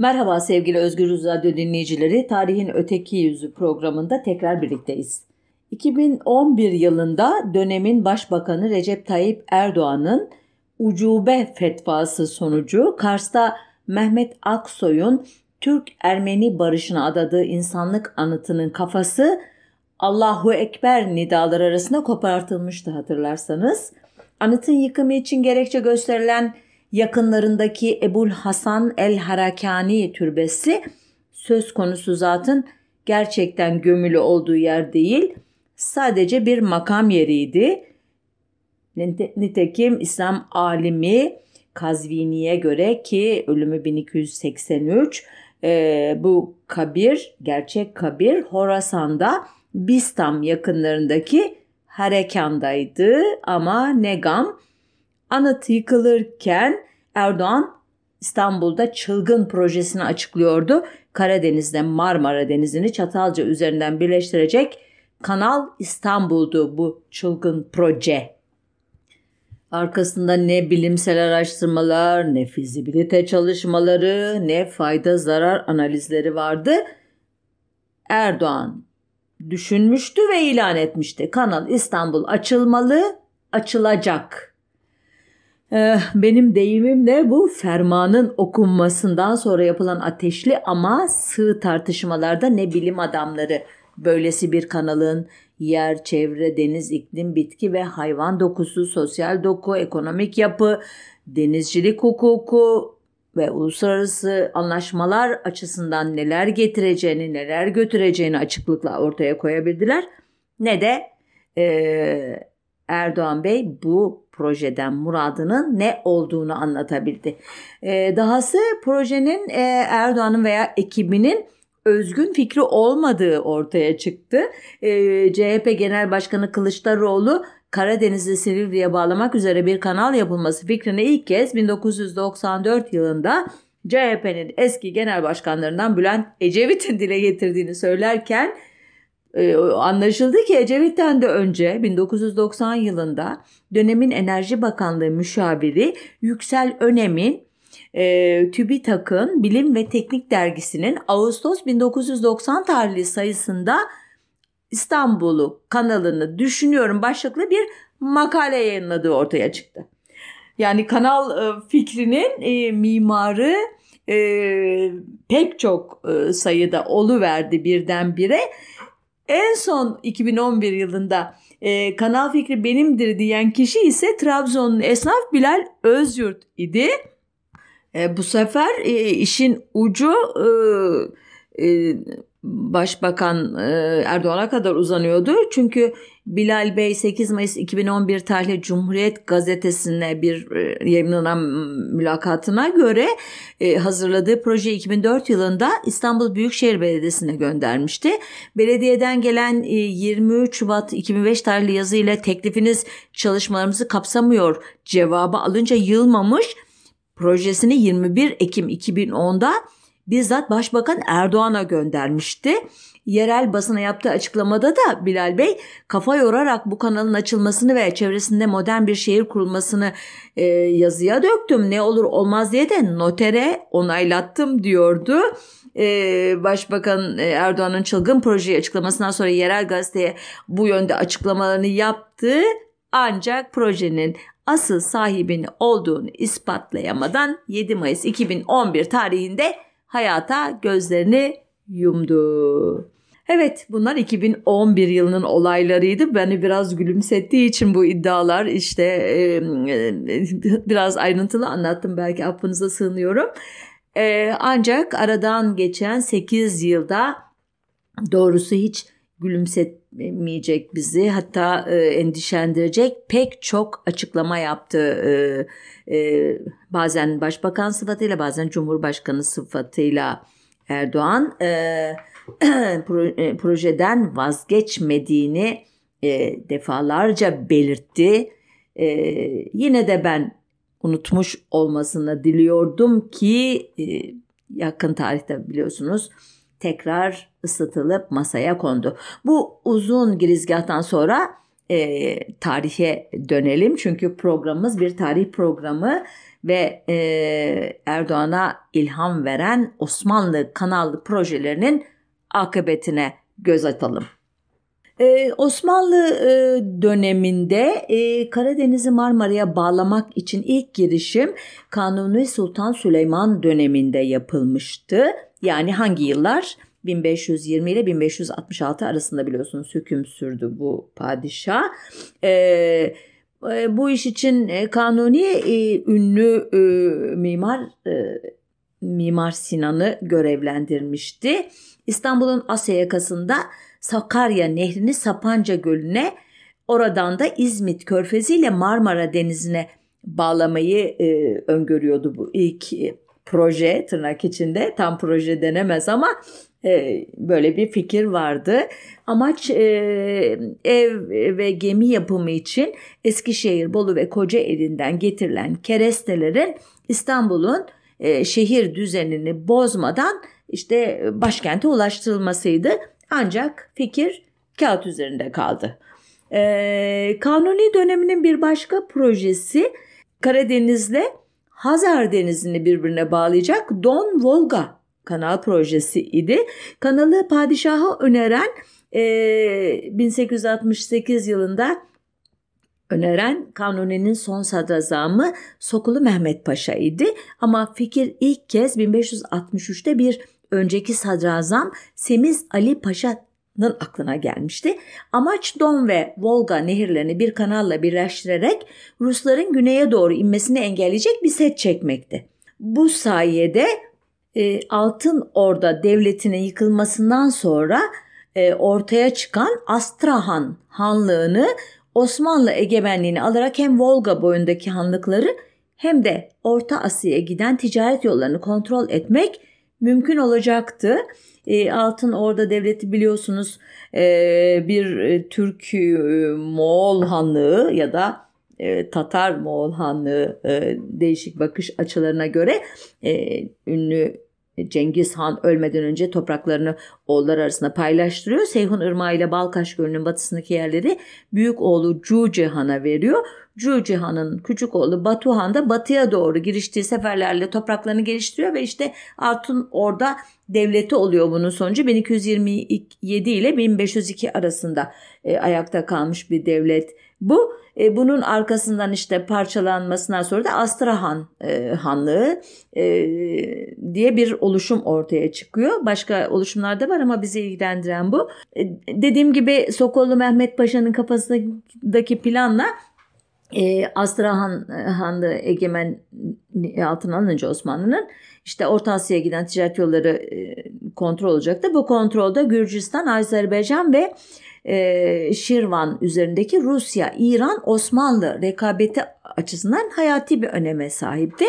Merhaba sevgili Özgür Radyo dinleyicileri. Tarihin Öteki Yüzü programında tekrar birlikteyiz. 2011 yılında dönemin Başbakanı Recep Tayyip Erdoğan'ın ucube fetvası sonucu Kars'ta Mehmet Aksoy'un Türk-Ermeni barışına adadığı insanlık anıtının kafası Allahu Ekber nidaları arasında kopartılmıştı hatırlarsanız. Anıtın yıkımı için gerekçe gösterilen yakınlarındaki Ebul Hasan el Harakani türbesi söz konusu zatın gerçekten gömülü olduğu yer değil, sadece bir makam yeriydi. Nitekim İslam alimi Kazvini'ye göre ki ölümü 1283 e, bu kabir gerçek kabir Horasan'da Bistam yakınlarındaki Harekan'daydı ama Negam Anıt yıkılırken Erdoğan İstanbul'da çılgın projesini açıklıyordu. Karadeniz'de Marmara Denizi'ni Çatalca üzerinden birleştirecek Kanal İstanbul'du bu çılgın proje. Arkasında ne bilimsel araştırmalar, ne fizibilite çalışmaları, ne fayda zarar analizleri vardı. Erdoğan düşünmüştü ve ilan etmişti. Kanal İstanbul açılmalı, açılacak. Eh, benim deyimimle bu fermanın okunmasından sonra yapılan ateşli ama sığ tartışmalarda ne bilim adamları böylesi bir kanalın yer, çevre, deniz, iklim, bitki ve hayvan dokusu, sosyal doku, ekonomik yapı, denizcilik hukuku ve uluslararası anlaşmalar açısından neler getireceğini, neler götüreceğini açıklıkla ortaya koyabildiler. Ne de e, Erdoğan Bey bu projeden muradının ne olduğunu anlatabildi. E, dahası projenin e, Erdoğan'ın veya ekibinin özgün fikri olmadığı ortaya çıktı. E, CHP Genel Başkanı Kılıçdaroğlu Karadeniz'i Silivri'ye bağlamak üzere bir kanal yapılması fikrini ilk kez 1994 yılında CHP'nin eski genel başkanlarından Bülent Ecevit'in dile getirdiğini söylerken anlaşıldı ki Ecevit'ten de önce 1990 yılında dönemin Enerji Bakanlığı müşaviri Yüksel Önem'in e, TÜBİTAK'ın Bilim ve Teknik Dergisi'nin Ağustos 1990 tarihli sayısında İstanbul'u kanalını düşünüyorum başlıklı bir makale yayınladığı ortaya çıktı. Yani kanal e, fikrinin e, mimarı e, pek çok e, sayıda oluverdi birdenbire en son 2011 yılında e, kanal fikri benimdir diyen kişi ise Trabzon'un esnaf Bilal Özyurt idi. E, bu sefer e, işin ucu e, e, Başbakan e, Erdoğan'a kadar uzanıyordu. Çünkü Bilal Bey 8 Mayıs 2011 tarihli Cumhuriyet Gazetesi'ne bir e, yayınlanan mülakatına göre e, hazırladığı proje 2004 yılında İstanbul Büyükşehir Belediyesi'ne göndermişti. Belediyeden gelen 23 Şubat 2005 tarihli yazı ile teklifiniz çalışmalarımızı kapsamıyor cevabı alınca yılmamış projesini 21 Ekim 2010'da bizzat Başbakan Erdoğan'a göndermişti. Yerel basına yaptığı açıklamada da Bilal Bey kafa yorarak bu kanalın açılmasını ve çevresinde modern bir şehir kurulmasını e, yazıya döktüm. Ne olur olmaz diye de notere onaylattım diyordu. Ee, Başbakan e, Erdoğan'ın çılgın projeyi açıklamasından sonra yerel gazeteye bu yönde açıklamalarını yaptı. Ancak projenin asıl sahibini olduğunu ispatlayamadan 7 Mayıs 2011 tarihinde hayata gözlerini yumdu. Evet bunlar 2011 yılının olaylarıydı. Beni biraz gülümsettiği için bu iddialar işte e, biraz ayrıntılı anlattım belki affınıza sığınıyorum. E, ancak aradan geçen 8 yılda doğrusu hiç gülümsetmeyecek bizi hatta e, endişelendirecek pek çok açıklama yaptı. E, e, bazen başbakan sıfatıyla bazen cumhurbaşkanı sıfatıyla Erdoğan e, e, projeden vazgeçmediğini e, defalarca belirtti. E, yine de ben unutmuş olmasını diliyordum ki e, yakın tarihte biliyorsunuz tekrar ısıtılıp masaya kondu. Bu uzun girizgahtan sonra e, tarihe dönelim. Çünkü programımız bir tarih programı ve e, Erdoğan'a ilham veren Osmanlı kanallı projelerinin akıbetine göz atalım. Ee, Osmanlı e, döneminde e, Karadeniz'i Marmara'ya bağlamak için ilk girişim Kanuni Sultan Süleyman döneminde yapılmıştı. Yani hangi yıllar? 1520 ile 1566 arasında biliyorsunuz hüküm sürdü bu padişah. Ee, e, bu iş için e, Kanuni e, ünlü e, mimar Mimar Sinan'ı görevlendirmişti. İstanbul'un Asya yakasında Sakarya Nehri'ni Sapanca Gölü'ne oradan da İzmit Körfezi ile Marmara Denizi'ne bağlamayı öngörüyordu bu ilk proje tırnak içinde tam proje denemez ama böyle bir fikir vardı. Amaç ev ve gemi yapımı için Eskişehir, Bolu ve Kocaeli'nden getirilen kerestelerin İstanbul'un şehir düzenini bozmadan işte başkente ulaştırılmasıydı. Ancak fikir kağıt üzerinde kaldı. Kanuni döneminin bir başka projesi Karadeniz'le Hazar Denizi'ni birbirine bağlayacak Don Volga kanal projesi idi. Kanalı padişaha öneren e, 1868 yılında öneren Kanuni'nin son sadrazamı Sokulu Mehmet Paşa idi. Ama fikir ilk kez 1563'te bir önceki sadrazam Semiz Ali Paşa'nın aklına gelmişti. Amaç Don ve Volga nehirlerini bir kanalla birleştirerek Rusların güneye doğru inmesini engelleyecek bir set çekmekti. Bu sayede e, Altın Orda devletinin yıkılmasından sonra e, ortaya çıkan Astrahan Hanlığını Osmanlı egemenliğini alarak hem Volga boyundaki hanlıkları hem de Orta Asya'ya giden ticaret yollarını kontrol etmek mümkün olacaktı. E, Altın Orda Devleti biliyorsunuz e, bir e, Türk e, Moğol Hanlığı ya da e, Tatar Moğol Hanlığı e, değişik bakış açılarına göre e, ünlü Cengiz Han ölmeden önce topraklarını oğullar arasında paylaştırıyor. Seyhun Irmağı ile Balkaş Gölü'nün batısındaki yerleri büyük oğlu Cuce Han'a veriyor. Cuce Han'ın küçük oğlu Batuhan da batıya doğru giriştiği seferlerle topraklarını geliştiriyor ve işte Altın orada devleti oluyor bunun sonucu. 1227 ile 1502 arasında e, ayakta kalmış bir devlet bu. E, bunun arkasından işte parçalanmasından sonra da Astrahan e, Hanlığı e, diye bir oluşum ortaya çıkıyor. Başka oluşumlar da var ama bizi ilgilendiren bu. E, dediğim gibi Sokollu Mehmet Paşa'nın kafasındaki planla e, Astrahan Hanlığı egemen altına alınca Osmanlı'nın işte Orta Asya'ya giden ticaret yolları e, kontrol olacaktı. Bu kontrolde Gürcistan, Azerbaycan ve e, Şirvan üzerindeki Rusya, İran, Osmanlı rekabeti açısından hayati bir öneme sahipti.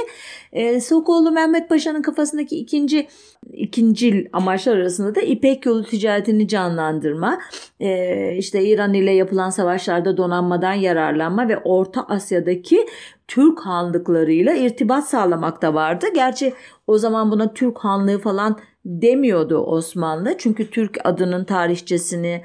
E, Sokoğlu Mehmet Paşa'nın kafasındaki ikinci ikinci amaçlar arasında da İpek yolu ticaretini canlandırma, e, işte İran ile yapılan savaşlarda donanmadan yararlanma ve Orta Asya'daki Türk hanlıklarıyla irtibat sağlamak da vardı. Gerçi o zaman buna Türk hanlığı falan demiyordu Osmanlı. Çünkü Türk adının tarihçesini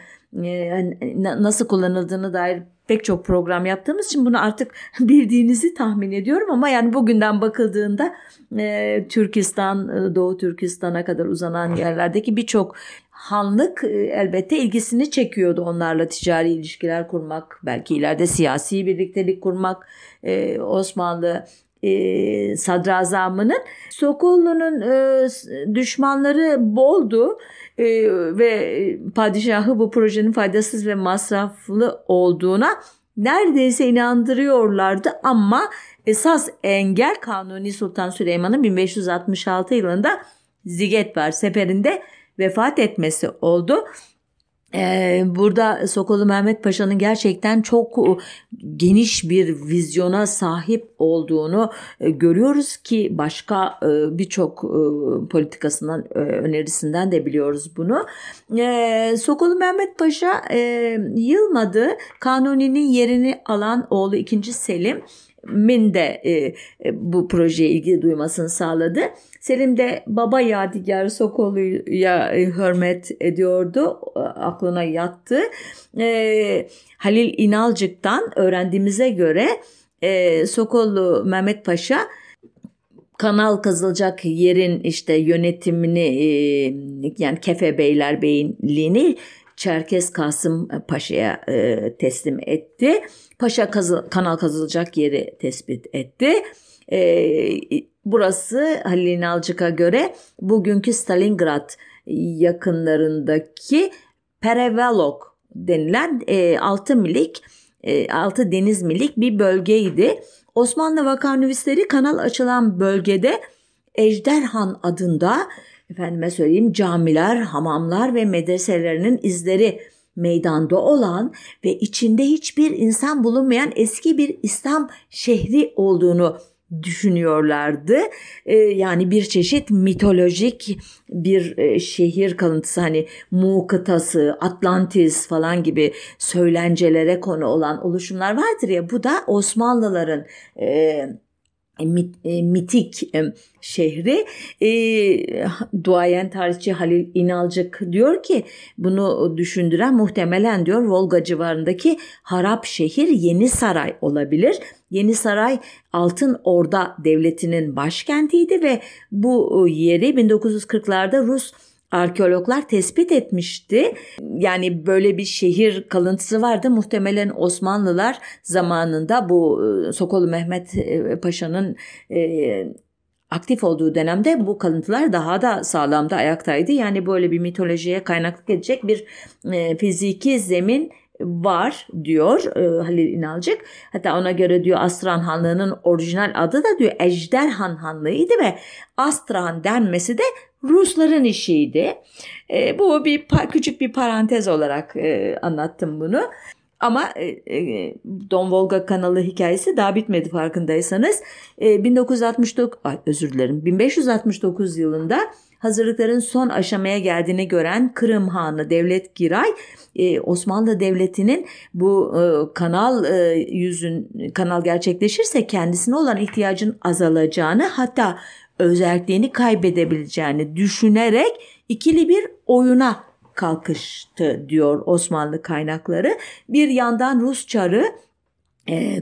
nasıl kullanıldığını dair pek çok program yaptığımız için bunu artık bildiğinizi tahmin ediyorum ama yani bugünden bakıldığında e, Türkistan, Doğu Türkistan'a kadar uzanan yerlerdeki birçok hanlık e, elbette ilgisini çekiyordu onlarla ticari ilişkiler kurmak, belki ileride siyasi birliktelik kurmak, e, Osmanlı e, sadrazamının Sokollu'nun e, düşmanları boldu e, ve padişahı bu projenin faydasız ve masraflı olduğuna neredeyse inandırıyorlardı ama esas engel Kanuni Sultan Süleyman'ın 1566 yılında Zigetvar seferinde vefat etmesi oldu. Burada Sokolu Mehmet Paşa'nın gerçekten çok e, geniş bir vizyona sahip olduğunu e, görüyoruz ki başka e, birçok politikasından önerisinden de biliyoruz bunu. Sokolu Mehmet Paşa yılmadı Kanuni'nin yerini alan oğlu 2. Selim Selim'in de e, e, bu projeye ilgi duymasını sağladı. Selim de baba Yadigar Sokolu'ya e, hürmet ediyordu. Aklına yattı. E, Halil İnalcık'tan öğrendiğimize göre e, Sokollu Mehmet Paşa kanal kazılacak yerin işte yönetimini e, yani Kefe Beyler Beyliğini Çerkes Kasım Paşa'ya e, teslim etti. Paşa kazı, kanal kazılacak yeri tespit etti. E, burası Halil İnalcık'a göre bugünkü Stalingrad yakınlarındaki Perevalok denilen e, 6 milik e, 6 deniz milik bir bölgeydi. Osmanlı vakanüvisleri kanal açılan bölgede Ejderhan adında efendime söyleyeyim camiler, hamamlar ve medreselerinin izleri meydanda olan ve içinde hiçbir insan bulunmayan eski bir İslam şehri olduğunu düşünüyorlardı. Ee, yani bir çeşit mitolojik bir e, şehir kalıntısı hani Mu kıtası, Atlantis falan gibi söylencelere konu olan oluşumlar vardır ya bu da Osmanlıların e, mit, e, mitik e, şehri. E, duayen tarihçi Halil İnalcık diyor ki bunu düşündüren muhtemelen diyor Volga civarındaki harap şehir Yeni Saray olabilir. Yeni Saray Altın Orda Devleti'nin başkentiydi ve bu yeri 1940'larda Rus arkeologlar tespit etmişti. Yani böyle bir şehir kalıntısı vardı. Muhtemelen Osmanlılar zamanında bu e, Sokolu Mehmet e, Paşa'nın e, aktif olduğu dönemde bu kalıntılar daha da sağlamda ayaktaydı. Yani böyle bir mitolojiye kaynaklık edecek bir fiziki zemin var diyor e, Halil İnalcık. Hatta ona göre diyor Astran Hanlığı'nın orijinal adı da diyor Ejderhan Hanlığı'ydı ve Astran denmesi de Rusların işiydi. E, bu bir küçük bir parantez olarak e, anlattım bunu. Ama e, e, Don Volga kanalı hikayesi daha bitmedi farkındaysanız. E, 1969 ay özür dilerim 1569 yılında hazırlıkların son aşamaya geldiğini gören Kırım Hanı Devlet Giray e, Osmanlı Devleti'nin bu e, kanal e, yüzün kanal gerçekleşirse kendisine olan ihtiyacın azalacağını hatta özelliğini kaybedebileceğini düşünerek ikili bir oyuna kalkıştı diyor Osmanlı kaynakları. Bir yandan Rus çarı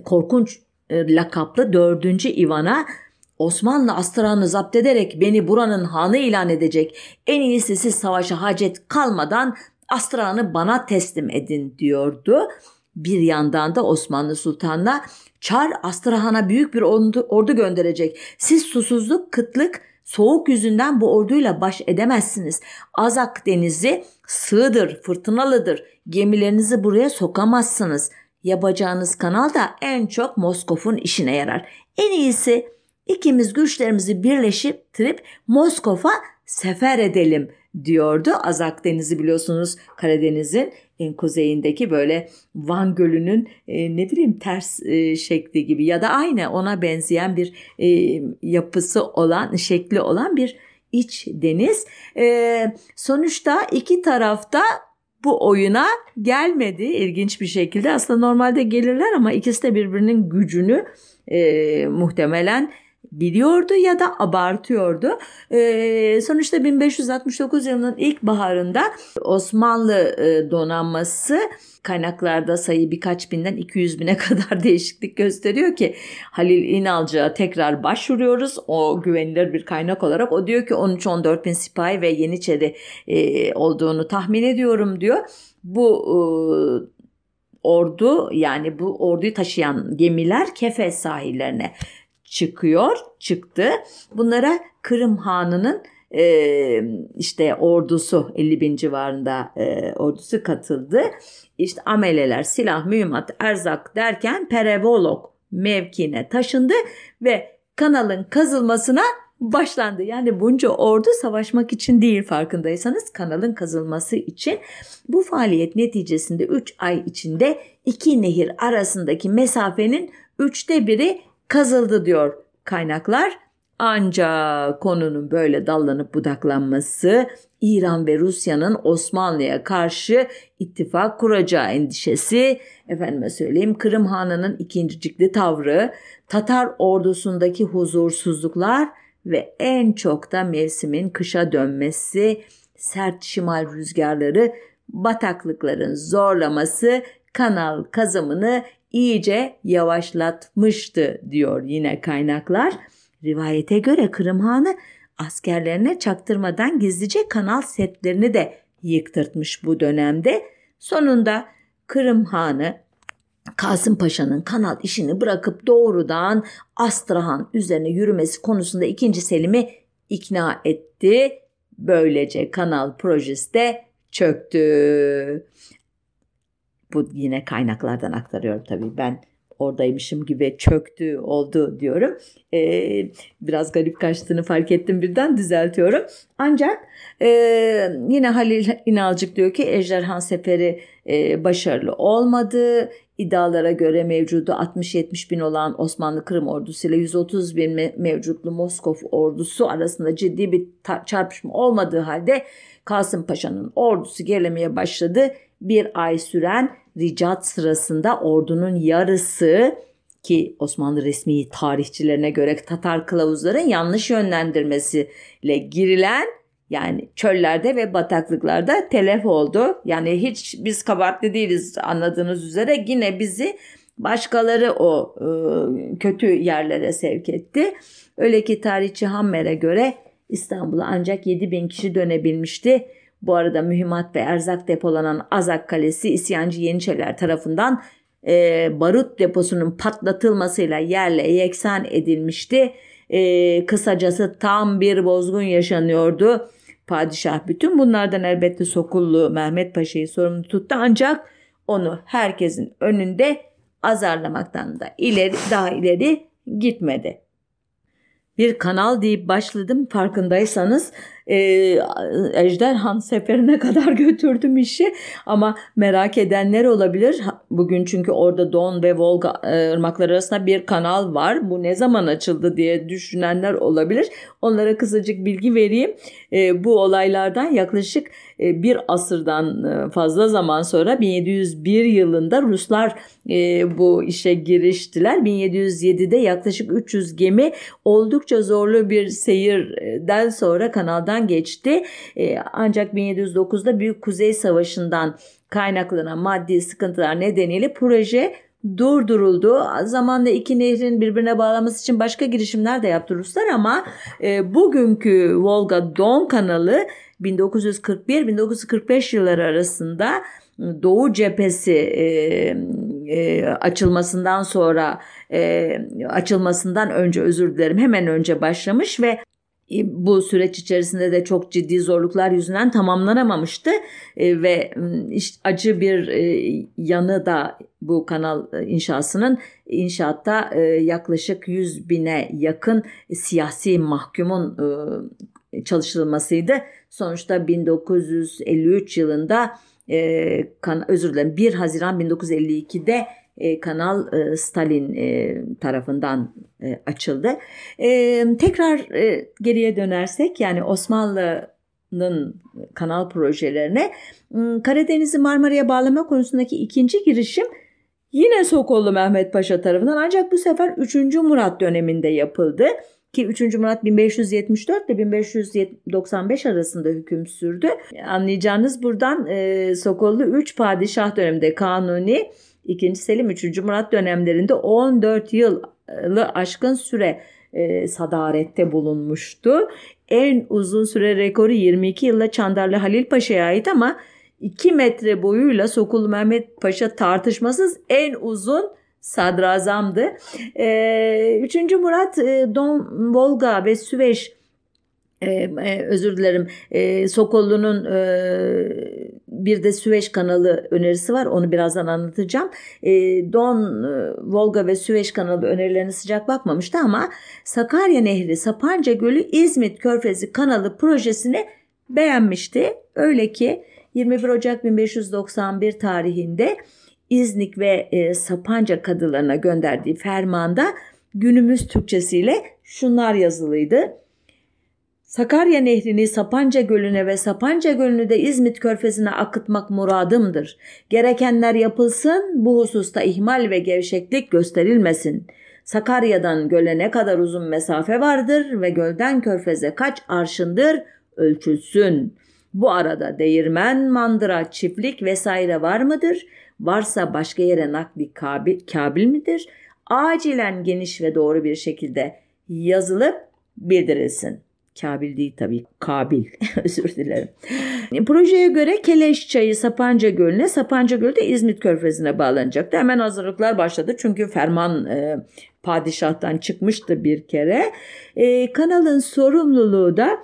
korkunç lakaplı 4. Ivan'a Osmanlı Astran'ı zapt ederek beni buranın hanı ilan edecek. En iyisi siz savaşa hacet kalmadan Astran'ı bana teslim edin diyordu. Bir yandan da Osmanlı Sultan'la Çar Astrahan'a büyük bir ordu, ordu gönderecek. Siz susuzluk, kıtlık, soğuk yüzünden bu orduyla baş edemezsiniz. Azak denizi sığdır, fırtınalıdır. Gemilerinizi buraya sokamazsınız. Yapacağınız kanal da en çok Moskov'un işine yarar. En iyisi ikimiz güçlerimizi birleştirip Moskov'a sefer edelim diyordu. Azak Denizi biliyorsunuz Karadeniz'in en kuzeyindeki böyle Van Gölü'nün e, ne bileyim ters e, şekli gibi ya da aynı ona benzeyen bir e, yapısı olan şekli olan bir iç deniz. E, sonuçta iki tarafta bu oyuna gelmedi ilginç bir şekilde. Aslında normalde gelirler ama ikisi de birbirinin gücünü e, muhtemelen biliyordu ya da abartıyordu. E, sonuçta 1569 yılının ilk baharında Osmanlı e, donanması kaynaklarda sayı birkaç binden 200 bine kadar değişiklik gösteriyor ki Halil İnalcı'ya tekrar başvuruyoruz. O güvenilir bir kaynak olarak. O diyor ki 13-14 bin sipahi ve Yeniçeri e, olduğunu tahmin ediyorum diyor. Bu e, ordu yani bu orduyu taşıyan gemiler Kefes sahillerine çıkıyor, çıktı. Bunlara Kırım Hanı'nın e, işte ordusu 50 bin civarında e, ordusu katıldı. İşte ameleler, silah, mühimmat, erzak derken Perevolok mevkine taşındı ve kanalın kazılmasına başlandı. Yani bunca ordu savaşmak için değil farkındaysanız kanalın kazılması için bu faaliyet neticesinde 3 ay içinde iki nehir arasındaki mesafenin üçte biri kazıldı diyor kaynaklar. Ancak konunun böyle dallanıp budaklanması İran ve Rusya'nın Osmanlı'ya karşı ittifak kuracağı endişesi, efendime söyleyeyim Kırım Hanı'nın ikincikli tavrı, Tatar ordusundaki huzursuzluklar ve en çok da mevsimin kışa dönmesi, sert şimal rüzgarları, bataklıkların zorlaması kanal kazımını iyice yavaşlatmıştı diyor yine kaynaklar. Rivayete göre Kırım Hanı askerlerine çaktırmadan gizlice kanal setlerini de yıktırtmış bu dönemde. Sonunda Kırım Hanı Kasım Paşa'nın kanal işini bırakıp doğrudan Astrahan üzerine yürümesi konusunda 2. Selim'i ikna etti. Böylece kanal projesi de çöktü. Bu yine kaynaklardan aktarıyorum tabii ben oradaymışım gibi çöktü oldu diyorum. Ee, biraz garip kaçtığını fark ettim birden düzeltiyorum. Ancak e, yine Halil İnalcık diyor ki Ejderhan Seferi e, başarılı olmadı. İddialara göre mevcudu 60-70 bin olan Osmanlı Kırım ordusu ile 130 bin me- mevcutlu Moskov ordusu arasında ciddi bir çarpışma olmadığı halde Kasım Paşa'nın ordusu gerilemeye başladı. Bir ay süren ricat sırasında ordunun yarısı ki Osmanlı resmi tarihçilerine göre Tatar kılavuzların yanlış yönlendirmesiyle girilen yani çöllerde ve bataklıklarda telef oldu. Yani hiç biz kabahatli değiliz anladığınız üzere yine bizi başkaları o e, kötü yerlere sevk etti. Öyle ki tarihçi Hammer'e göre İstanbul'a ancak 7 bin kişi dönebilmişti. Bu arada mühimmat ve erzak depolanan Azak Kalesi isyancı Yeniçeriler tarafından e, barut deposunun patlatılmasıyla yerle yeksan edilmişti. E, kısacası tam bir bozgun yaşanıyordu. Padişah bütün bunlardan elbette Sokullu Mehmet Paşa'yı sorumlu tuttu ancak onu herkesin önünde azarlamaktan da ileri daha ileri gitmedi. Bir kanal deyip başladım. Farkındaysanız e, Ejderhan seferine kadar götürdüm işi ama merak edenler olabilir. Bugün çünkü orada Don ve Volga e, ırmakları arasında bir kanal var. Bu ne zaman açıldı diye düşünenler olabilir. Onlara kısacık bilgi vereyim. E, bu olaylardan yaklaşık e, bir asırdan e, fazla zaman sonra 1701 yılında Ruslar e, bu işe giriştiler. 1707'de yaklaşık 300 gemi oldukça zorlu bir seyirden sonra kanaldan geçti. Ancak 1709'da Büyük Kuzey Savaşı'ndan kaynaklanan maddi sıkıntılar nedeniyle proje durduruldu. Zamanla iki nehrin birbirine bağlaması için başka girişimler de yaptı Ruslar ama e, bugünkü Volga Don kanalı 1941-1945 yılları arasında Doğu cephesi e, e, açılmasından sonra e, açılmasından önce özür dilerim hemen önce başlamış ve e, bu süreç içerisinde de çok ciddi zorluklar yüzünden tamamlanamamıştı e, ve acı bir e, yanı da bu kanal inşasının inşaatta yaklaşık 100 bine yakın siyasi mahkumun çalışılmasıydı. Sonuçta 1953 yılında özür dilerim 1 Haziran 1952'de e, kanal e, Stalin e, tarafından açıldı. Tekrar geriye dönersek yani Osmanlı'nın kanal projelerine Karadeniz'i Marmara'ya bağlama konusundaki ikinci girişim yine Sokollu Mehmet Paşa tarafından ancak bu sefer 3. Murat döneminde yapıldı ki 3. Murat 1574 ile 1595 arasında hüküm sürdü. Anlayacağınız buradan Sokollu 3 padişah döneminde Kanuni, 2. Selim 3. Murat dönemlerinde 14 yılı aşkın süre e, sadarette bulunmuştu. En uzun süre rekoru 22 yılla Çandarlı Halil Paşa'ya ait ama 2 metre boyuyla Sokulu Mehmet Paşa tartışmasız en uzun sadrazamdı. Ee, 3. Murat e, Don Volga ve Süveyş e, e, özür dilerim e, Sokollu'nun e, bir de Süveyş kanalı önerisi var onu birazdan anlatacağım. E, Don, Volga ve Süveyş kanalı önerilerine sıcak bakmamıştı ama Sakarya Nehri, Sapanca Gölü, İzmit Körfezi kanalı projesini beğenmişti. Öyle ki 21 Ocak 1591 tarihinde İznik ve e, Sapanca kadılarına gönderdiği fermanda günümüz Türkçesiyle şunlar yazılıydı. Sakarya Nehri'ni Sapanca Gölü'ne ve Sapanca Gölü'nü de İzmit Körfezi'ne akıtmak muradımdır. Gerekenler yapılsın, bu hususta ihmal ve gevşeklik gösterilmesin. Sakarya'dan göle ne kadar uzun mesafe vardır ve gölden körfeze kaç arşındır ölçülsün. Bu arada değirmen, mandıra, çiftlik vesaire var mıdır? Varsa başka yere nakli kabil, kabil midir? Acilen geniş ve doğru bir şekilde yazılıp bildirilsin. Kabil değil tabii. Kabil. Özür dilerim. Projeye göre Keleş Çayı Sapanca Gölü'ne, Sapanca Gölü de İzmit Körfezi'ne bağlanacaktı. Hemen hazırlıklar başladı. Çünkü ferman e, padişahtan çıkmıştı bir kere. E, kanalın sorumluluğu da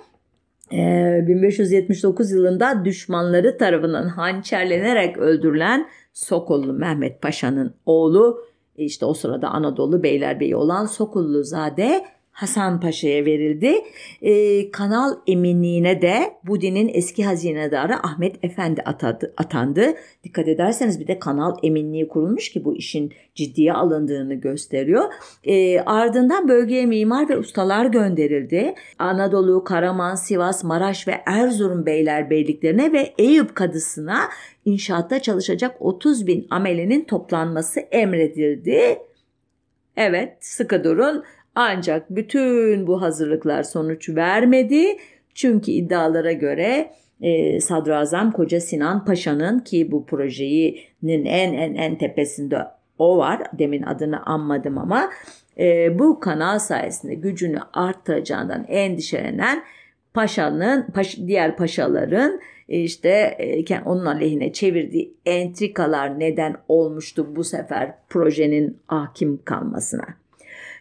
1579 ee, yılında düşmanları tarafından hançerlenerek öldürülen Sokollu Mehmet Paşa'nın oğlu işte o sırada Anadolu Beylerbeyi olan Sokulluzade Hasan Paşa'ya verildi. Ee, kanal eminliğine de Budi'nin eski hazinedarı Ahmet Efendi atadı, atandı. Dikkat ederseniz bir de kanal eminliği kurulmuş ki bu işin ciddiye alındığını gösteriyor. Ee, ardından bölgeye mimar ve ustalar gönderildi. Anadolu, Karaman, Sivas, Maraş ve Erzurum beylerbeyliklerine ve Eyüp kadısına inşaatta çalışacak 30 bin amelinin toplanması emredildi. Evet sıkı durun ancak bütün bu hazırlıklar sonuç vermedi. Çünkü iddialara göre e, Sadrazam Koca Sinan Paşa'nın ki bu projenin en en en tepesinde o var. Demin adını anmadım ama e, bu kanal sayesinde gücünü arttıracağından endişelenen paşanın paş, diğer paşaların işte e, onun aleyhine çevirdiği entrikalar neden olmuştu bu sefer projenin hakim kalmasına.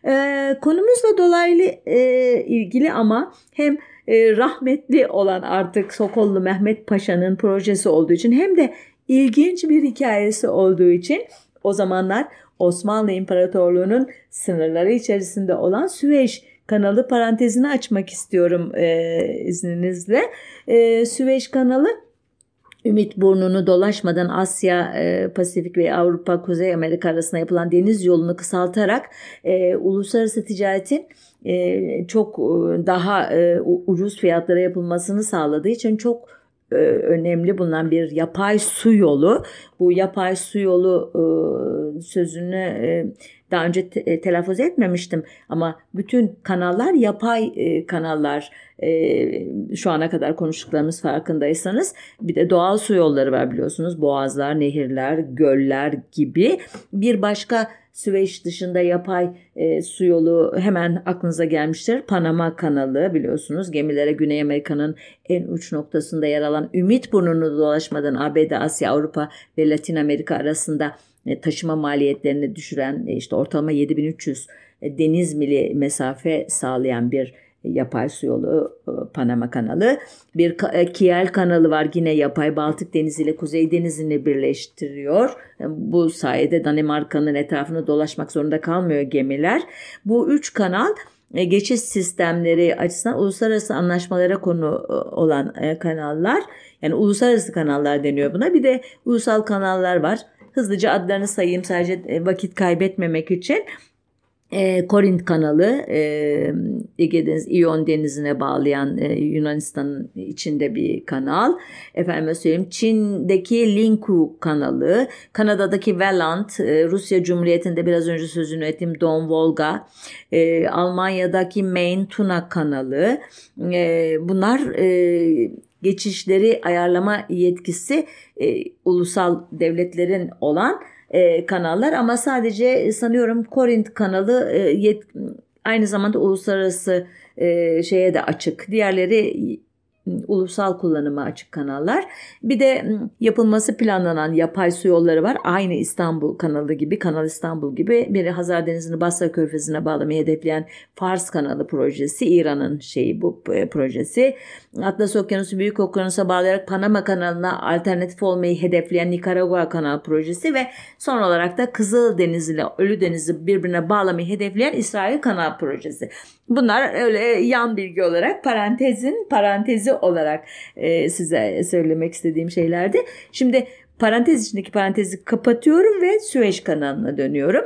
E, konumuzla dolaylı e, ilgili ama hem e, rahmetli olan artık Sokollu Mehmet Paşa'nın projesi olduğu için hem de ilginç bir hikayesi olduğu için o zamanlar Osmanlı İmparatorluğu'nun sınırları içerisinde olan Süveyş kanalı parantezini açmak istiyorum e, izninizle. E, Süveyş kanalı Ümit burnunu dolaşmadan Asya, e, Pasifik ve Avrupa, Kuzey Amerika arasında yapılan deniz yolunu kısaltarak e, uluslararası ticaretin e, çok e, daha e, ucuz fiyatlara yapılmasını sağladığı için çok e, önemli bulunan bir yapay su yolu. Bu yapay su yolu sözünü daha önce te, e, telaffuz etmemiştim ama bütün kanallar yapay e, kanallar e, şu ana kadar konuştuklarımız farkındaysanız bir de doğal su yolları var biliyorsunuz. Boğazlar, nehirler, göller gibi. Bir başka Süveyş dışında yapay e, su yolu hemen aklınıza gelmiştir. Panama kanalı biliyorsunuz. Gemilere Güney Amerika'nın en uç noktasında yer alan Ümit burnunu dolaşmadan ABD, Asya, Avrupa ve Latin Amerika arasında taşıma maliyetlerini düşüren e, işte ortalama 7300 e, deniz mili mesafe sağlayan bir yapay su yolu Panama kanalı. Bir Kiel kanalı var yine yapay Baltık Denizi ile Kuzey Denizi'ni birleştiriyor. Bu sayede Danimarka'nın etrafını dolaşmak zorunda kalmıyor gemiler. Bu üç kanal geçiş sistemleri açısından uluslararası anlaşmalara konu olan kanallar. Yani uluslararası kanallar deniyor buna. Bir de ulusal kanallar var. Hızlıca adlarını sayayım sadece e, vakit kaybetmemek için. E, Korint kanalı e, Ege Deniz, İyon denizine bağlayan e, Yunanistan'ın içinde bir kanal. Efendim söyleyeyim Çin'deki Linku kanalı, Kanada'daki Welland, e, Rusya Cumhuriyeti'nde biraz önce sözünü ettiğim Don Volga, e, Almanya'daki Main Tuna kanalı. E, bunlar e, geçişleri ayarlama yetkisi e, ulusal devletlerin olan e, kanallar ama sadece sanıyorum Korint kanalı e, yet, aynı zamanda uluslararası e, şeye de açık. Diğerleri ulusal kullanıma açık kanallar. Bir de yapılması planlanan yapay su yolları var. Aynı İstanbul kanalı gibi, Kanal İstanbul gibi. Biri Hazar Denizi'ni Basra Körfezi'ne bağlamayı hedefleyen Fars kanalı projesi. İran'ın şeyi bu e, projesi. Atlas Okyanusu Büyük Okyanus'a bağlayarak Panama kanalına alternatif olmayı hedefleyen Nikaragua kanal projesi ve son olarak da Kızıl Deniz ile Ölü Deniz'i birbirine bağlamayı hedefleyen İsrail kanal projesi. Bunlar öyle yan bilgi olarak parantezin parantezi olarak e, size söylemek istediğim şeylerdi. Şimdi parantez içindeki parantezi kapatıyorum ve Süveyş kanalına dönüyorum.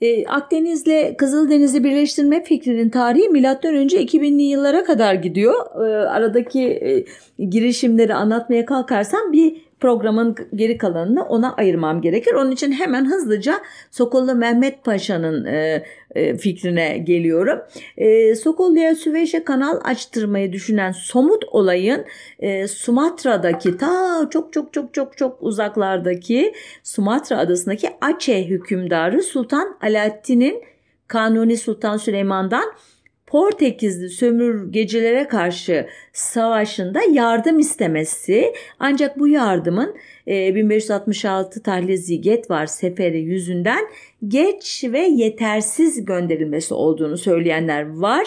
E, Akdeniz'le Kızıldeniz'i birleştirme fikrinin tarihi milattan önce 2000'li yıllara kadar gidiyor. E, aradaki e, girişimleri anlatmaya kalkarsam bir programın geri kalanını ona ayırmam gerekir. Onun için hemen hızlıca Sokollu Mehmet Paşa'nın e, e, fikrine geliyorum. E, Sokollu'ya Süveyş'e kanal açtırmayı düşünen somut olayın e, Sumatra'daki ta çok çok çok çok çok uzaklardaki Sumatra adasındaki Aceh hükümdarı Sultan Alaaddin'in Kanuni Sultan Süleyman'dan Portekizli sömürgecilere karşı savaşında yardım istemesi ancak bu yardımın 1566 tarihli Ziget var seferi yüzünden geç ve yetersiz gönderilmesi olduğunu söyleyenler var.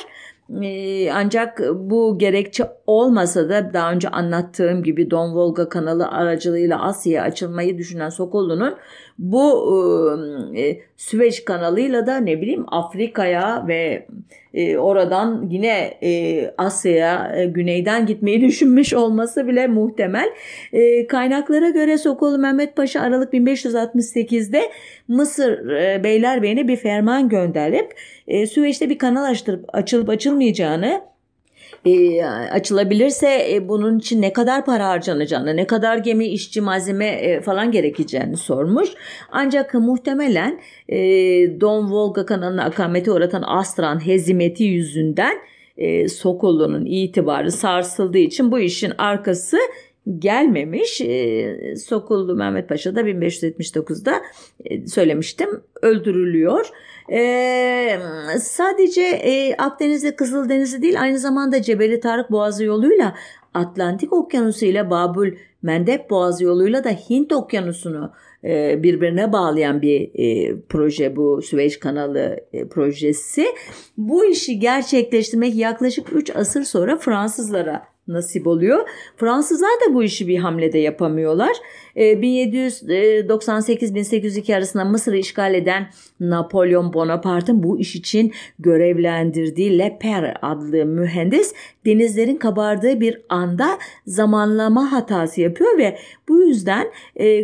Ee, ancak bu gerekçe olmasa da daha önce anlattığım gibi Don Volga kanalı aracılığıyla Asya'ya açılmayı düşünen Sokollu'nun bu ıı, e, Süveyş kanalıyla da ne bileyim Afrika'ya ve e, oradan yine e, Asya'ya e, güneyden gitmeyi düşünmüş olması bile muhtemel. E, kaynaklara göre Sokollu Mehmet Paşa Aralık 1568'de Mısır e, Beylerbeyi'ne bir ferman gönderip e, Süveyş'te bir kanal açtırıp açılıp açılmayacağını e, açılabilirse e, bunun için ne kadar para harcanacağını, ne kadar gemi, işçi, malzeme e, falan gerekeceğini sormuş. Ancak muhtemelen e, Don Volga kanalına akamete uğratan Astran hezimeti yüzünden e, Sokollu'nun itibarı sarsıldığı için bu işin arkası gelmemiş. E, Sokullu Mehmet Paşa da 1579'da e, söylemiştim öldürülüyor. E, sadece e, Akdeniz'de Kızıldeniz'i değil aynı zamanda Cebeli Tarık Boğazı yoluyla Atlantik Okyanusu ile Babül Mendeb Boğazı yoluyla da Hint Okyanusu'nu e, birbirine bağlayan bir e, proje bu Süveyş Kanalı e, projesi. Bu işi gerçekleştirmek yaklaşık 3 asır sonra Fransızlara nasip oluyor. Fransızlar da bu işi bir hamlede yapamıyorlar. 1798-1802 arasında Mısır'ı işgal eden Napolyon Bonaparte'ın bu iş için görevlendirdiği Leper adlı mühendis denizlerin kabardığı bir anda zamanlama hatası yapıyor ve bu yüzden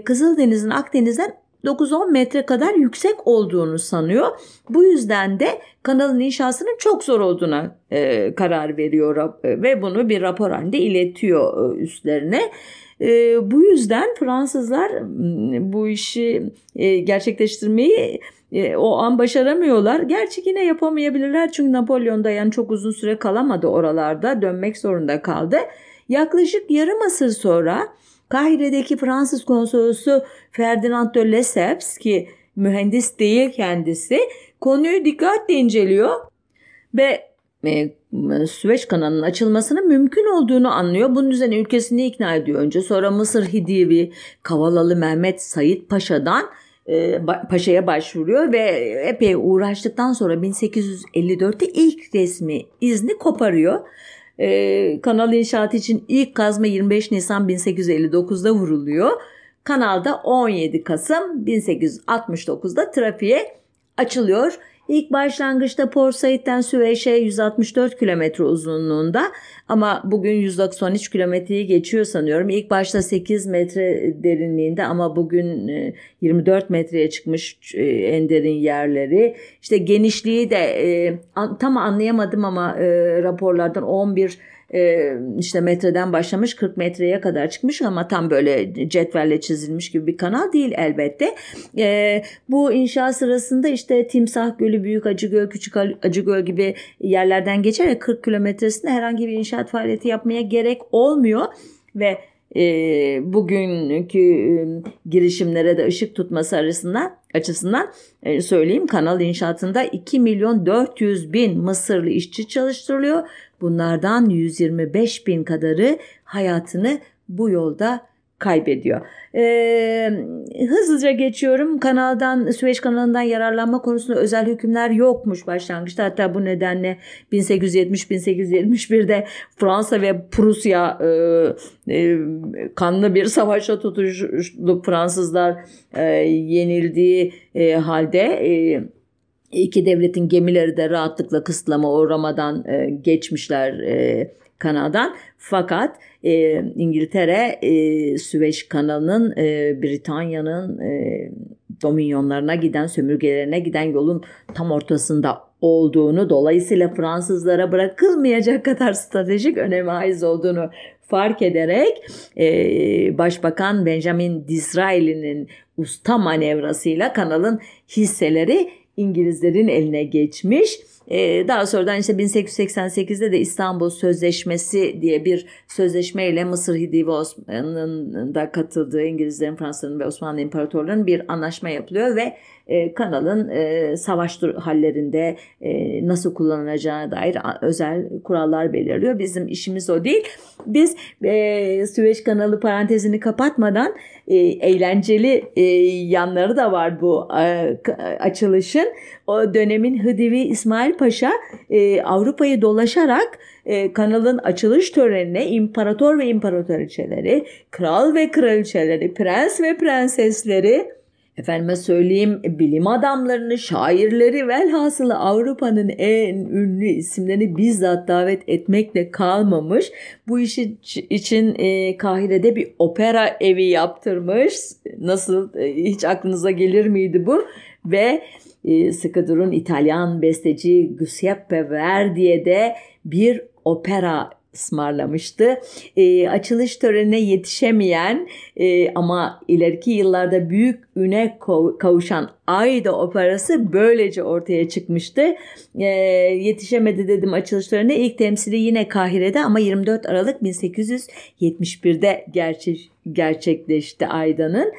Kızıldeniz'in Akdeniz'den 9-10 metre kadar yüksek olduğunu sanıyor. Bu yüzden de kanalın inşasının çok zor olduğuna e, karar veriyor e, ve bunu bir rapor halinde iletiyor e, üstlerine. E, bu yüzden Fransızlar bu işi e, gerçekleştirmeyi e, o an başaramıyorlar. Gerçi yine yapamayabilirler çünkü Napolyon da yani çok uzun süre kalamadı oralarda dönmek zorunda kaldı. Yaklaşık yarım asır sonra Kahire'deki Fransız konsolosu Ferdinand de Lesseps ki mühendis değil kendisi konuyu dikkatle inceliyor ve e, Süveyş kanalının açılmasının mümkün olduğunu anlıyor. Bunun üzerine ülkesini ikna ediyor önce. Sonra Mısır Hidivi Kavalalı Mehmet Said Paşa'dan e, Paşa'ya başvuruyor ve epey uğraştıktan sonra 1854'te ilk resmi izni koparıyor. Ee, kanal inşaatı için ilk kazma 25 Nisan 1859'da vuruluyor. Kanalda 17 Kasım 1869'da trafiğe açılıyor. İlk başlangıçta Port Said'den Süveyş'e 164 kilometre uzunluğunda ama bugün 193 kilometreyi geçiyor sanıyorum. İlk başta 8 metre derinliğinde ama bugün 24 e, metreye çıkmış e, en derin yerleri. İşte genişliği de e, tam anlayamadım ama raporlardan 11 e, işte metreden başlamış 40 metreye kadar çıkmış ama tam böyle cetvelle çizilmiş gibi bir kanal değil elbette. E, bu inşa sırasında işte Timsah Gölü, Büyük Acıgöl, Küçük Acıgöl gibi yerlerden geçerek 40 kilometresinde herhangi bir inşaat faaliyeti yapmaya gerek olmuyor ve e, bugünkü e, girişimlere de ışık tutması arasında açısından e, söyleyeyim kanal inşaatında 2 milyon 400 bin Mısırlı işçi çalıştırılıyor. Bunlardan 125 bin kadarı hayatını bu yolda kaybediyor. Ee, hızlıca geçiyorum. Kanaldan Süveyş kanalından yararlanma konusunda özel hükümler yokmuş başlangıçta. Hatta bu nedenle 1870-1871'de Fransa ve Prusya e, e, kanlı bir savaşa tutuştu. Fransızlar e, yenildiği e, halde e, iki devletin gemileri de rahatlıkla kısıtlama uğramadan e, geçmişler e, kanaldan. Fakat e, İngiltere e, Süveyş kanalının e, Britanya'nın e, dominyonlarına giden, sömürgelerine giden yolun tam ortasında olduğunu, dolayısıyla Fransızlara bırakılmayacak kadar stratejik öneme haiz olduğunu fark ederek e, Başbakan Benjamin Disraeli'nin usta manevrasıyla kanalın hisseleri İngilizlerin eline geçmiş. Ee, daha sonradan işte 1888'de de İstanbul Sözleşmesi diye bir sözleşmeyle Mısır Hidi ve Osmanlı'nın da katıldığı İngilizlerin, Fransızların ve Osmanlı İmparatorluğu'nun bir anlaşma yapılıyor ve e, kanalın e, savaş hallerinde e, nasıl kullanılacağına dair özel kurallar belirliyor. Bizim işimiz o değil. Biz e, Süveyş kanalı parantezini kapatmadan e, eğlenceli yanları da var bu açılışın. O dönemin Hıdivi İsmail Paşa Avrupa'yı dolaşarak kanalın açılış törenine imparator ve imparatoriçeleri, kral ve kraliçeleri, prens ve prensesleri efendime söyleyeyim bilim adamlarını, şairleri velhasılı Avrupa'nın en ünlü isimlerini bizzat davet etmekle kalmamış. Bu işi için e, Kahire'de bir opera evi yaptırmış. Nasıl e, hiç aklınıza gelir miydi bu? Ve e, sıkı durun İtalyan besteci Giuseppe Verdi'ye de bir opera ısmarlamıştı. E, açılış törenine yetişemeyen e, ama ileriki yıllarda büyük üne kavuşan Ayda Operası böylece ortaya çıkmıştı. E, yetişemedi dedim açılış törenine. İlk temsili yine Kahire'de ama 24 Aralık 1871'de gerçek gerçekleşti Ayda'nın.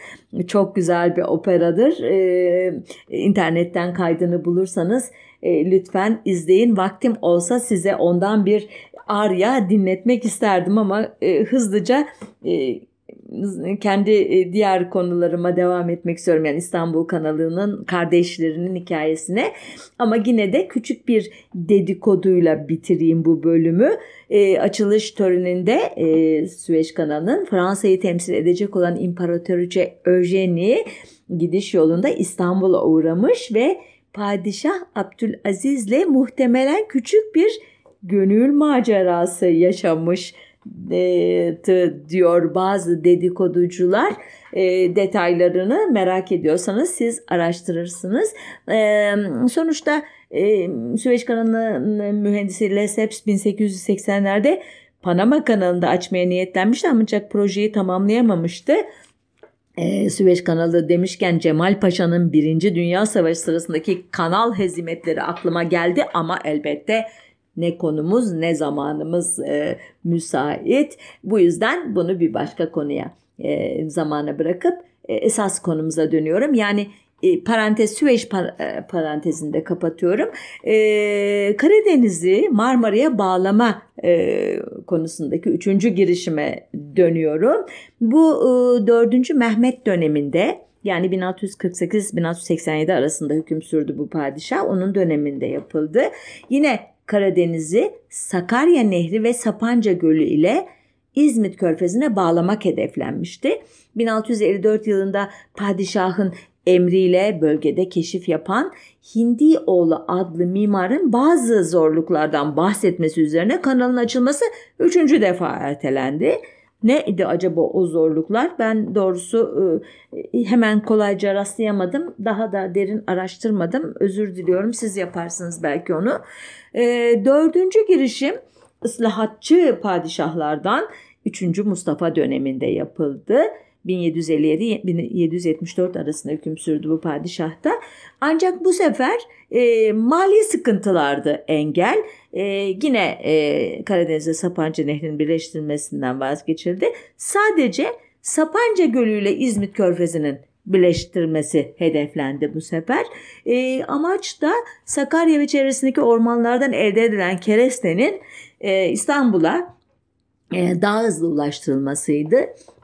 Çok güzel bir operadır. E, internetten kaydını bulursanız e, lütfen izleyin. Vaktim olsa size ondan bir arya dinletmek isterdim ama e, hızlıca e, kendi e, diğer konularıma devam etmek istiyorum. Yani İstanbul kanalının kardeşlerinin hikayesine. Ama yine de küçük bir dedikoduyla bitireyim bu bölümü. E, açılış töreninde e, Süveyş kanalının Fransa'yı temsil edecek olan İmparatoriçe Eugenie gidiş yolunda İstanbul'a uğramış ve Padişah Abdülaziz'le muhtemelen küçük bir gönül macerası yaşamış e, diyor bazı dedikoducular. E, detaylarını merak ediyorsanız siz araştırırsınız. E, sonuçta e, Süveyş kanalı mühendisi Lesseps 1880'lerde Panama kanalında açmaya niyetlenmişti ancak projeyi tamamlayamamıştı. Ee, Süveyş kanalı demişken Cemal Paşa'nın Birinci Dünya Savaşı sırasındaki kanal hezimetleri aklıma geldi ama elbette ne konumuz ne zamanımız e, müsait. Bu yüzden bunu bir başka konuya e, zamana bırakıp e, esas konumuza dönüyorum. Yani e, parantez Süveyş par, e, parantezinde kapatıyorum. E, Karadeniz'i Marmara'ya bağlama e, konusundaki üçüncü girişime dönüyorum. Bu e, Mehmet döneminde yani 1648-1687 arasında hüküm sürdü bu padişah. Onun döneminde yapıldı. Yine Karadeniz'i Sakarya Nehri ve Sapanca Gölü ile İzmit Körfezi'ne bağlamak hedeflenmişti. 1654 yılında padişahın emriyle bölgede keşif yapan Hindioğlu adlı mimarın bazı zorluklardan bahsetmesi üzerine kanalın açılması üçüncü defa ertelendi. Neydi acaba o zorluklar? Ben doğrusu e, hemen kolayca rastlayamadım. Daha da derin araştırmadım. Özür diliyorum. Siz yaparsınız belki onu. E, dördüncü girişim ıslahatçı padişahlardan 3. Mustafa döneminde yapıldı. 1757-1774 arasında hüküm sürdü bu padişahta. Ancak bu sefer e, mali sıkıntılardı engel. E, yine e, Karadeniz'de Sapanca Nehri'nin birleştirilmesinden vazgeçildi. Sadece Sapanca Gölü ile İzmit Körfezi'nin birleştirmesi hedeflendi bu sefer. E, amaç da Sakarya ve çevresindeki ormanlardan elde edilen kerestenin e, İstanbul'a e, daha hızlı ulaştırılmasıydı.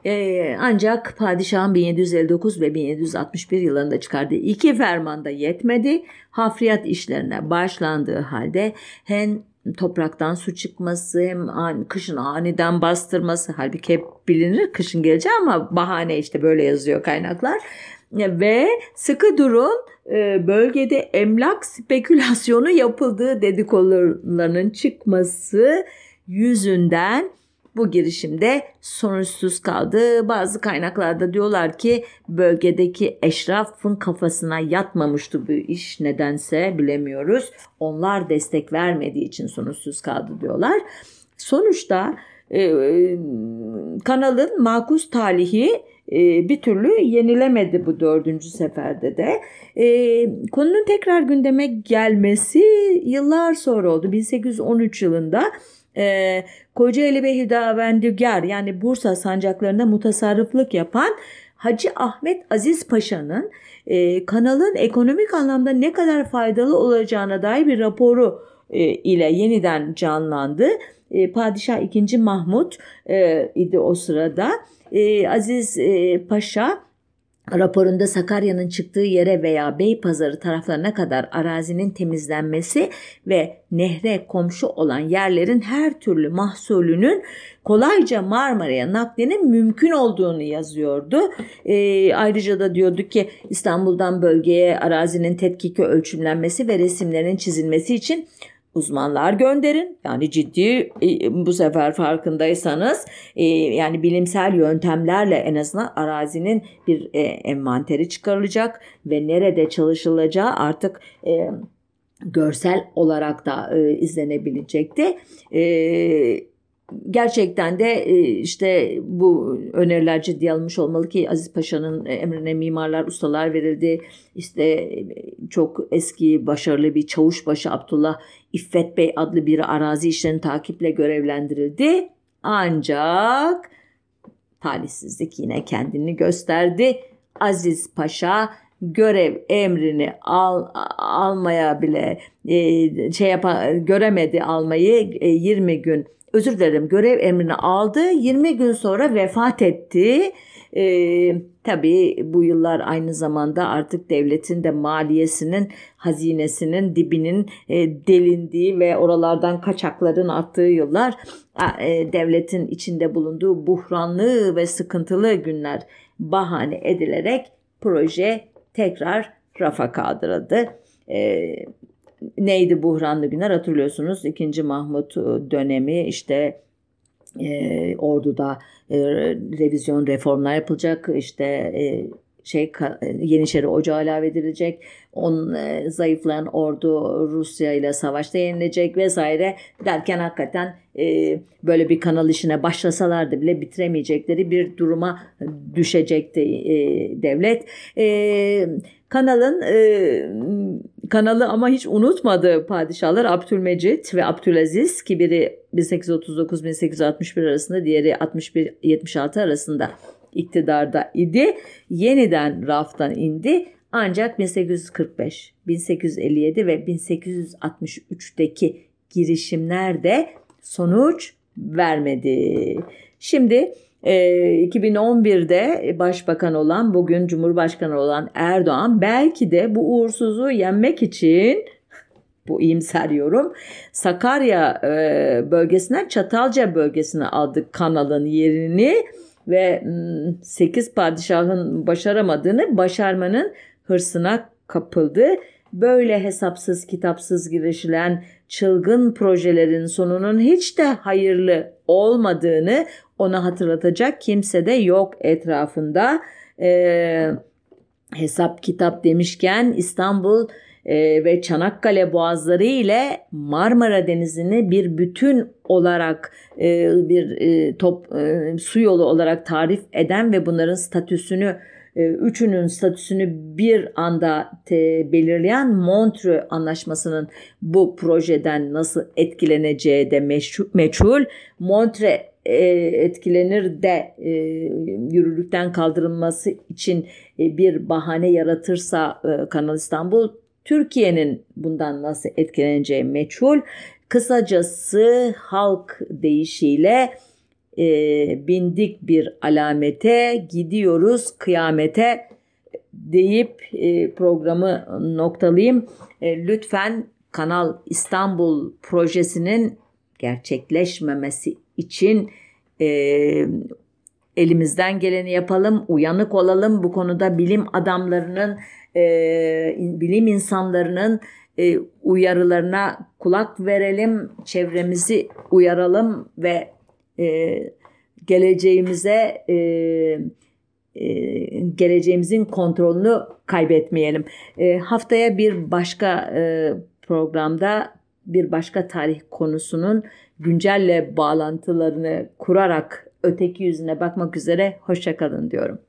E, ancak padişahın 1759 ve 1761 yılında çıkardığı iki fermanda yetmedi. Hafriyat işlerine başlandığı halde hem topraktan su çıkması hem kışın aniden bastırması halbuki hep bilinir kışın geleceği ama bahane işte böyle yazıyor kaynaklar ve sıkı durun e, bölgede emlak spekülasyonu yapıldığı dedikodularının çıkması yüzünden bu girişimde sonuçsuz kaldı. Bazı kaynaklarda diyorlar ki bölgedeki eşrafın kafasına yatmamıştı bu iş nedense bilemiyoruz. Onlar destek vermediği için sonuçsuz kaldı diyorlar. Sonuçta e, kanalın makus talihi e, bir türlü yenilemedi bu dördüncü seferde de. E, konunun tekrar gündeme gelmesi yıllar sonra oldu. 1813 yılında e, Kocaeli ve Hüdavendigar yani Bursa sancaklarında mutasarrıflık yapan Hacı Ahmet Aziz Paşa'nın e, kanalın ekonomik anlamda ne kadar faydalı olacağına dair bir raporu e, ile yeniden canlandı. E, Padişah II. Mahmut e, idi o sırada. E, Aziz e, Paşa raporunda Sakarya'nın çıktığı yere veya Beypazarı taraflarına kadar arazinin temizlenmesi ve nehre komşu olan yerlerin her türlü mahsulünün kolayca Marmara'ya naklinin mümkün olduğunu yazıyordu. E, ayrıca da diyordu ki İstanbul'dan bölgeye arazinin tetkiki ölçümlenmesi ve resimlerin çizilmesi için uzmanlar gönderin. Yani ciddi e, bu sefer farkındaysanız e, yani bilimsel yöntemlerle en azından arazinin bir e, envanteri çıkarılacak ve nerede çalışılacağı artık görsel olarak da izlenebilecekti gerçekten de e, işte bu öneriler ciddiye alınmış olmalı ki Aziz Paşa'nın e, emrine mimarlar, ustalar verildi. İşte e, çok eski başarılı bir çavuşbaşı Abdullah İffet Bey adlı biri arazi işlerini takiple görevlendirildi. Ancak talihsizlik yine kendini gösterdi. Aziz Paşa görev emrini al, almaya bile e, şey yapa, göremedi almayı e, 20 gün özür dilerim görev emrini aldı. 20 gün sonra vefat etti. Ee, tabii bu yıllar aynı zamanda artık devletin de maliyesinin, hazinesinin dibinin e, delindiği ve oralardan kaçakların arttığı yıllar e, devletin içinde bulunduğu buhranlı ve sıkıntılı günler bahane edilerek proje tekrar rafa kaldırıldı. E, neydi buhranlı günler hatırlıyorsunuz. İkinci Mahmut e, dönemi işte e, orduda e, revizyon reformlar yapılacak işte e, şey Yeniçeri Ocağı ilave edilecek. On e, zayıflayan ordu Rusya ile savaşta yenilecek vesaire derken hakikaten e, böyle bir kanal işine başlasalardı bile bitiremeyecekleri bir duruma düşecekti e, devlet. E, kanalın e, kanalı ama hiç unutmadı padişahlar Abdülmecit ve Abdülaziz ki biri 1839-1861 arasında diğeri 61-76 arasında iktidarda idi. Yeniden raftan indi. Ancak 1845, 1857 ve 1863'teki girişimler de sonuç vermedi. Şimdi 2011'de e, başbakan olan bugün cumhurbaşkanı olan Erdoğan belki de bu uğursuzu yenmek için bu iyimser yorum Sakarya e, bölgesinden Çatalca bölgesine aldık kanalın yerini ve 8 hmm, padişahın başaramadığını başarmanın hırsına kapıldı. Böyle hesapsız kitapsız girişilen çılgın projelerin sonunun hiç de hayırlı olmadığını ona hatırlatacak kimse de yok etrafında. Ee, hesap kitap demişken İstanbul e, ve Çanakkale boğazları ile Marmara Denizi'ni bir bütün olarak e, bir e, top e, su yolu olarak tarif eden ve bunların statüsünü üçünün statüsünü bir anda belirleyen Montreux Anlaşması'nın bu projeden nasıl etkileneceği de meşhur, meçhul. Montreux etkilenir de yürürlükten kaldırılması için bir bahane yaratırsa Kanal İstanbul Türkiye'nin bundan nasıl etkileneceği meçhul. Kısacası halk deyişiyle e, bindik bir alamete gidiyoruz kıyamete deyip e, programı noktalayayım. E, lütfen Kanal İstanbul projesinin gerçekleşmemesi için e, elimizden geleni yapalım, uyanık olalım. Bu konuda bilim adamlarının, e, bilim insanlarının e, uyarılarına kulak verelim, çevremizi uyaralım ve e, geleceğimize e, e, geleceğimizin kontrolünü kaybetmeyelim. E, haftaya bir başka e, programda bir başka tarih konusunun güncelle bağlantılarını kurarak öteki yüzüne bakmak üzere hoşçakalın diyorum.